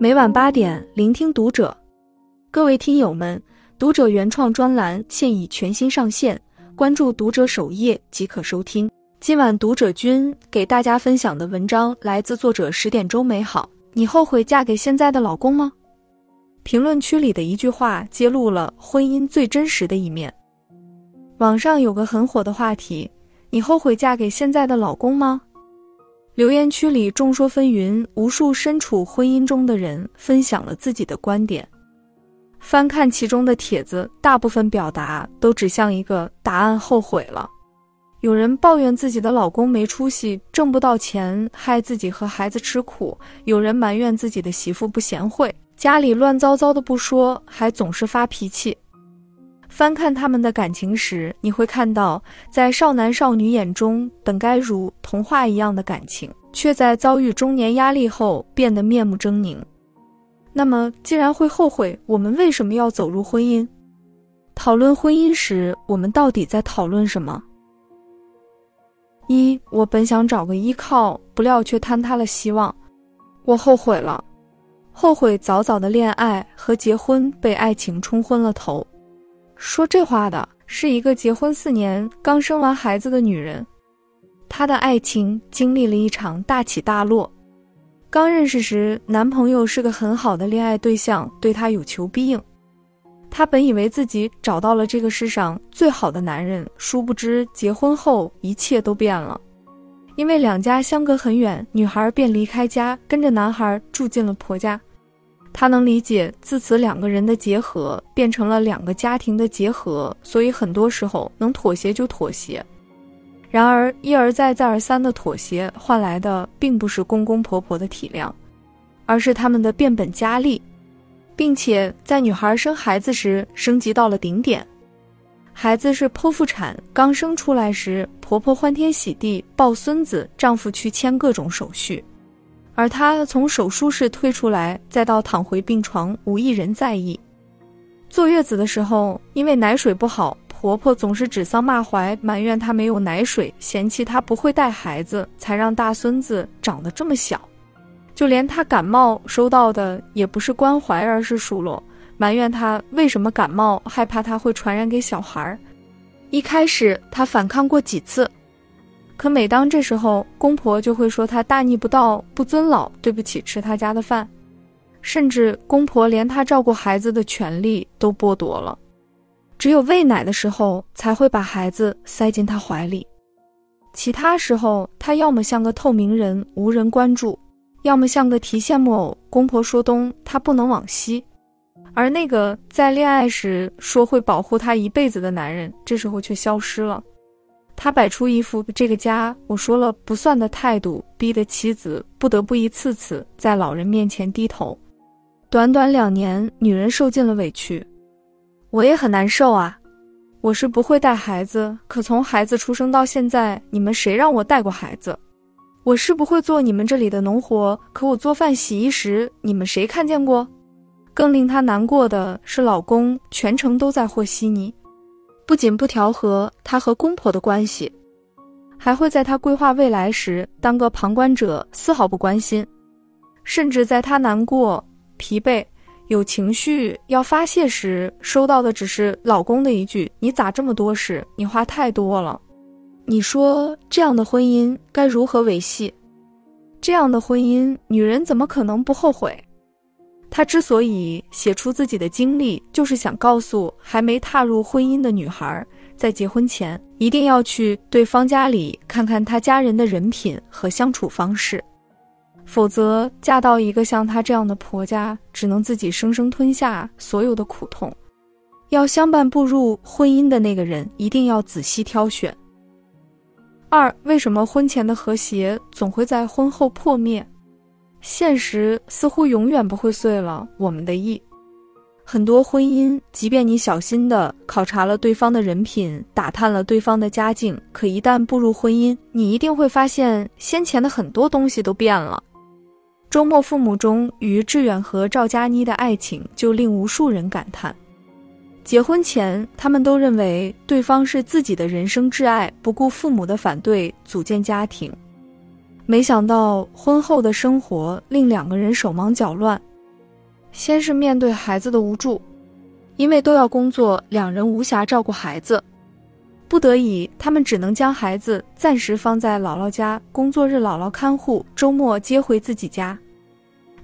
每晚八点，聆听读者。各位听友们，读者原创专栏现已全新上线，关注读者首页即可收听。今晚读者君给大家分享的文章来自作者十点钟美好。你后悔嫁给现在的老公吗？评论区里的一句话揭露了婚姻最真实的一面。网上有个很火的话题：你后悔嫁给现在的老公吗？留言区里众说纷纭，无数身处婚姻中的人分享了自己的观点。翻看其中的帖子，大部分表达都指向一个答案：后悔了。有人抱怨自己的老公没出息，挣不到钱，害自己和孩子吃苦；有人埋怨自己的媳妇不贤惠，家里乱糟糟的不说，还总是发脾气。翻看他们的感情时，你会看到，在少男少女眼中，本该如童话一样的感情，却在遭遇中年压力后变得面目狰狞。那么，既然会后悔，我们为什么要走入婚姻？讨论婚姻时，我们到底在讨论什么？一，我本想找个依靠，不料却坍塌了希望，我后悔了，后悔早早的恋爱和结婚被爱情冲昏了头。说这话的是一个结婚四年、刚生完孩子的女人，她的爱情经历了一场大起大落。刚认识时，男朋友是个很好的恋爱对象，对她有求必应。她本以为自己找到了这个世上最好的男人，殊不知结婚后一切都变了。因为两家相隔很远，女孩便离开家，跟着男孩住进了婆家。他能理解，自此两个人的结合变成了两个家庭的结合，所以很多时候能妥协就妥协。然而一而再再而三的妥协换来的并不是公公婆婆的体谅，而是他们的变本加厉，并且在女孩生孩子时升级到了顶点。孩子是剖腹产，刚生出来时，婆婆欢天喜地抱孙子，丈夫去签各种手续。而她从手术室推出来，再到躺回病床，无一人在意。坐月子的时候，因为奶水不好，婆婆总是指桑骂槐，埋怨她没有奶水，嫌弃她不会带孩子，才让大孙子长得这么小。就连她感冒收到的也不是关怀，而是数落，埋怨她为什么感冒，害怕她会传染给小孩。一开始她反抗过几次。可每当这时候，公婆就会说她大逆不道、不尊老，对不起吃他家的饭，甚至公婆连她照顾孩子的权利都剥夺了，只有喂奶的时候才会把孩子塞进她怀里，其他时候她要么像个透明人无人关注，要么像个提线木偶，公婆说东她不能往西，而那个在恋爱时说会保护她一辈子的男人，这时候却消失了。他摆出一副这个家我说了不算的态度，逼得妻子不得不一次次在老人面前低头。短短两年，女人受尽了委屈，我也很难受啊。我是不会带孩子，可从孩子出生到现在，你们谁让我带过孩子？我是不会做你们这里的农活，可我做饭洗衣时，你们谁看见过？更令她难过的是，老公全程都在和稀泥。不仅不调和她和公婆的关系，还会在她规划未来时当个旁观者，丝毫不关心。甚至在她难过、疲惫、有情绪要发泄时，收到的只是老公的一句：“你咋这么多事？你话太多了。”你说这样的婚姻该如何维系？这样的婚姻，女人怎么可能不后悔？他之所以写出自己的经历，就是想告诉还没踏入婚姻的女孩，在结婚前一定要去对方家里看看他家人的人品和相处方式，否则嫁到一个像她这样的婆家，只能自己生生吞下所有的苦痛。要相伴步入婚姻的那个人，一定要仔细挑选。二，为什么婚前的和谐总会在婚后破灭？现实似乎永远不会遂了我们的意。很多婚姻，即便你小心的考察了对方的人品，打探了对方的家境，可一旦步入婚姻，你一定会发现先前的很多东西都变了。周末父母中于志远和赵佳妮的爱情，就令无数人感叹。结婚前，他们都认为对方是自己的人生挚爱，不顾父母的反对，组建家庭。没想到婚后的生活令两个人手忙脚乱，先是面对孩子的无助，因为都要工作，两人无暇照顾孩子，不得已，他们只能将孩子暂时放在姥姥家，工作日姥姥看护，周末接回自己家。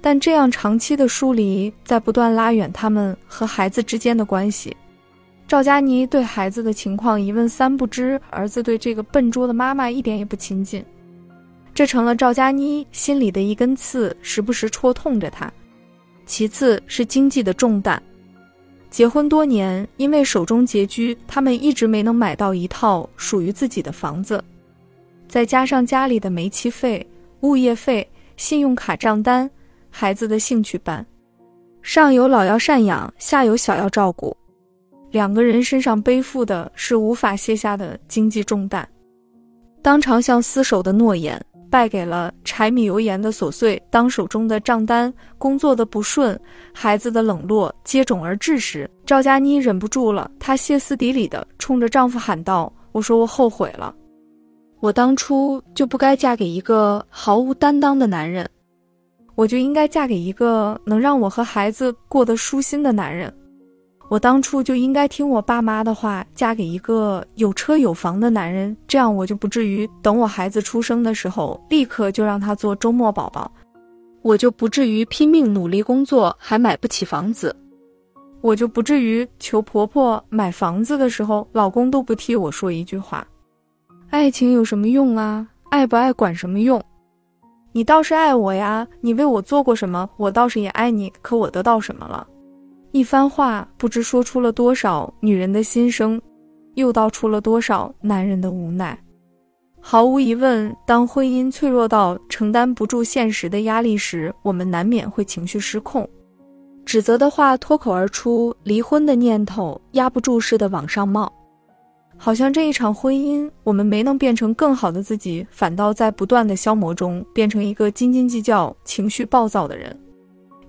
但这样长期的疏离，在不断拉远他们和孩子之间的关系。赵佳妮对孩子的情况一问三不知，儿子对这个笨拙的妈妈一点也不亲近，这成了赵佳妮心里的一根刺，时不时戳痛着她。其次是经济的重担，结婚多年，因为手中拮据，他们一直没能买到一套属于自己的房子，再加上家里的煤气费、物业费、信用卡账单、孩子的兴趣班，上有老要赡养，下有小要照顾。两个人身上背负的是无法卸下的经济重担，当长相厮守的诺言败给了柴米油盐的琐碎，当手中的账单、工作的不顺、孩子的冷落接踵而至时，赵佳妮忍不住了，她歇斯底里的冲着丈夫喊道：“我说我后悔了，我当初就不该嫁给一个毫无担当的男人，我就应该嫁给一个能让我和孩子过得舒心的男人。”我当初就应该听我爸妈的话，嫁给一个有车有房的男人，这样我就不至于等我孩子出生的时候，立刻就让他做周末宝宝，我就不至于拼命努力工作还买不起房子，我就不至于求婆婆买房子的时候，老公都不替我说一句话。爱情有什么用啊？爱不爱管什么用？你倒是爱我呀，你为我做过什么？我倒是也爱你，可我得到什么了？一番话不知说出了多少女人的心声，又道出了多少男人的无奈。毫无疑问，当婚姻脆弱到承担不住现实的压力时，我们难免会情绪失控，指责的话脱口而出，离婚的念头压不住似的往上冒。好像这一场婚姻，我们没能变成更好的自己，反倒在不断的消磨中变成一个斤斤计较、情绪暴躁的人。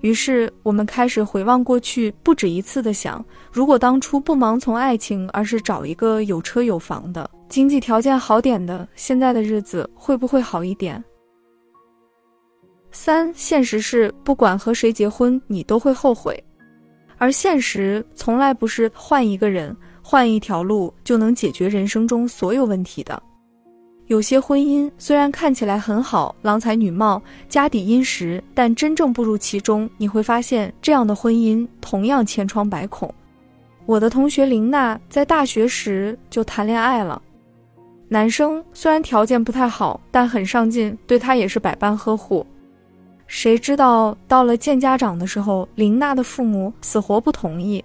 于是，我们开始回望过去，不止一次的想：如果当初不盲从爱情，而是找一个有车有房的、经济条件好点的，现在的日子会不会好一点？三，现实是，不管和谁结婚，你都会后悔，而现实从来不是换一个人、换一条路就能解决人生中所有问题的。有些婚姻虽然看起来很好，郎才女貌，家底殷实，但真正步入其中，你会发现这样的婚姻同样千疮百孔。我的同学林娜在大学时就谈恋爱了，男生虽然条件不太好，但很上进，对她也是百般呵护。谁知道到了见家长的时候，林娜的父母死活不同意，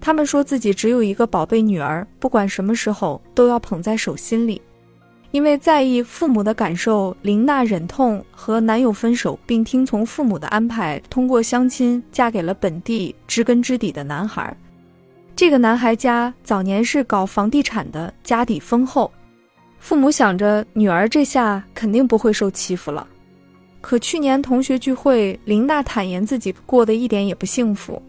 他们说自己只有一个宝贝女儿，不管什么时候都要捧在手心里。因为在意父母的感受，林娜忍痛和男友分手，并听从父母的安排，通过相亲嫁给了本地知根知底的男孩。这个男孩家早年是搞房地产的，家底丰厚。父母想着女儿这下肯定不会受欺负了。可去年同学聚会，林娜坦言自己过得一点也不幸福。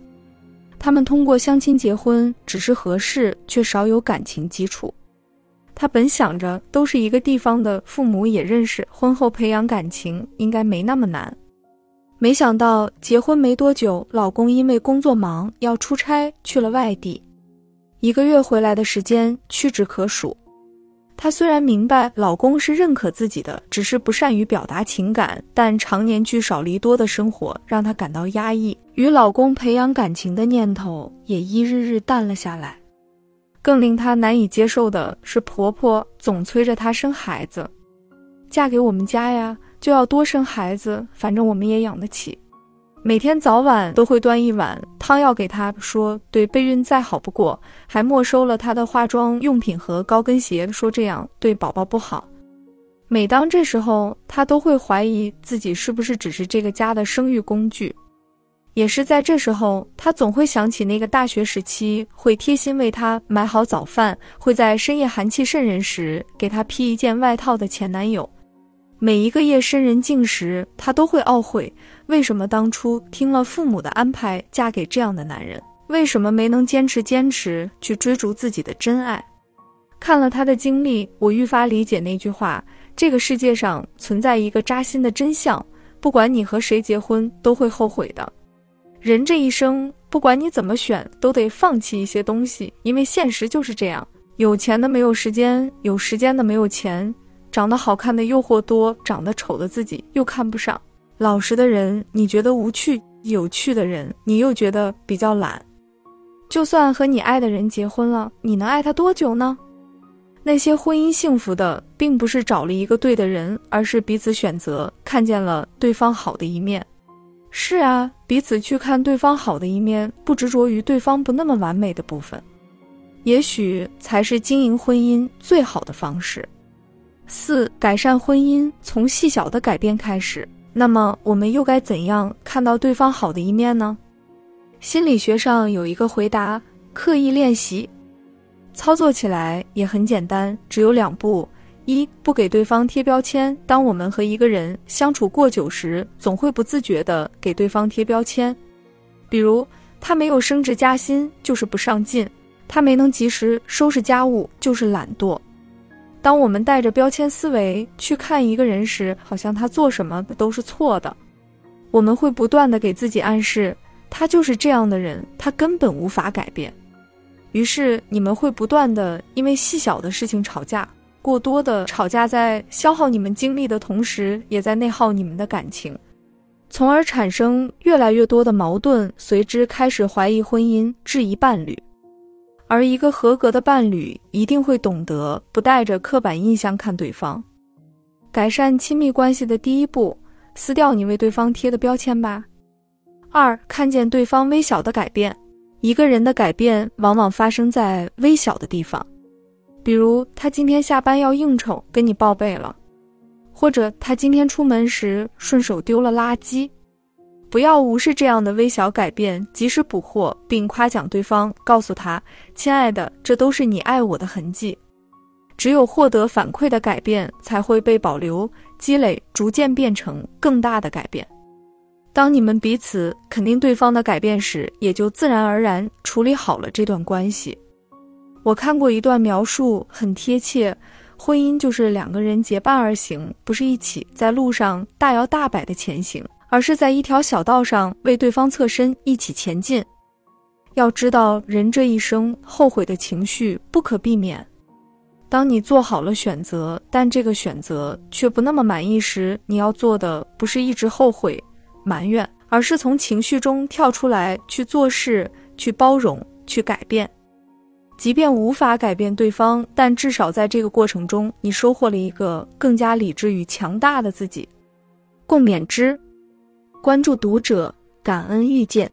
他们通过相亲结婚，只是合适，却少有感情基础。她本想着都是一个地方的，父母也认识，婚后培养感情应该没那么难。没想到结婚没多久，老公因为工作忙要出差去了外地，一个月回来的时间屈指可数。她虽然明白老公是认可自己的，只是不善于表达情感，但常年聚少离多的生活让她感到压抑，与老公培养感情的念头也一日日淡了下来。更令她难以接受的是，婆婆总催着她生孩子，嫁给我们家呀，就要多生孩子，反正我们也养得起。每天早晚都会端一碗汤药给她，说对备孕再好不过，还没收了她的化妆用品和高跟鞋，说这样对宝宝不好。每当这时候，她都会怀疑自己是不是只是这个家的生育工具。也是在这时候，她总会想起那个大学时期会贴心为她买好早饭，会在深夜寒气渗人时给她披一件外套的前男友。每一个夜深人静时，她都会懊悔，为什么当初听了父母的安排嫁给这样的男人？为什么没能坚持坚持去追逐自己的真爱？看了她的经历，我愈发理解那句话：这个世界上存在一个扎心的真相，不管你和谁结婚，都会后悔的。人这一生，不管你怎么选，都得放弃一些东西，因为现实就是这样。有钱的没有时间，有时间的没有钱，长得好看的诱惑多，长得丑的自己又看不上。老实的人你觉得无趣，有趣的人你又觉得比较懒。就算和你爱的人结婚了，你能爱他多久呢？那些婚姻幸福的，并不是找了一个对的人，而是彼此选择，看见了对方好的一面。是啊，彼此去看对方好的一面，不执着于对方不那么完美的部分，也许才是经营婚姻最好的方式。四、改善婚姻从细小的改变开始。那么，我们又该怎样看到对方好的一面呢？心理学上有一个回答：刻意练习。操作起来也很简单，只有两步：一不给对方贴标签。当我们和一个人相处过久时，总会不自觉地给对方贴标签，比如他没有升职加薪就是不上进，他没能及时收拾家务就是懒惰。当我们带着标签思维去看一个人时，好像他做什么都是错的。我们会不断地给自己暗示，他就是这样的人，他根本无法改变。于是你们会不断的因为细小的事情吵架，过多的吵架在消耗你们精力的同时，也在内耗你们的感情，从而产生越来越多的矛盾，随之开始怀疑婚姻，质疑伴侣。而一个合格的伴侣一定会懂得不带着刻板印象看对方。改善亲密关系的第一步，撕掉你为对方贴的标签吧。二，看见对方微小的改变。一个人的改变往往发生在微小的地方，比如他今天下班要应酬，跟你报备了；或者他今天出门时顺手丢了垃圾。不要无视这样的微小改变，及时捕获并夸奖对方，告诉他：“亲爱的，这都是你爱我的痕迹。”只有获得反馈的改变，才会被保留、积累，逐渐变成更大的改变。当你们彼此肯定对方的改变时，也就自然而然处理好了这段关系。我看过一段描述，很贴切：婚姻就是两个人结伴而行，不是一起在路上大摇大摆的前行，而是在一条小道上为对方侧身，一起前进。要知道，人这一生后悔的情绪不可避免。当你做好了选择，但这个选择却不那么满意时，你要做的不是一直后悔。埋怨，而是从情绪中跳出来去做事，去包容，去改变。即便无法改变对方，但至少在这个过程中，你收获了一个更加理智与强大的自己。共勉之。关注读者，感恩遇见。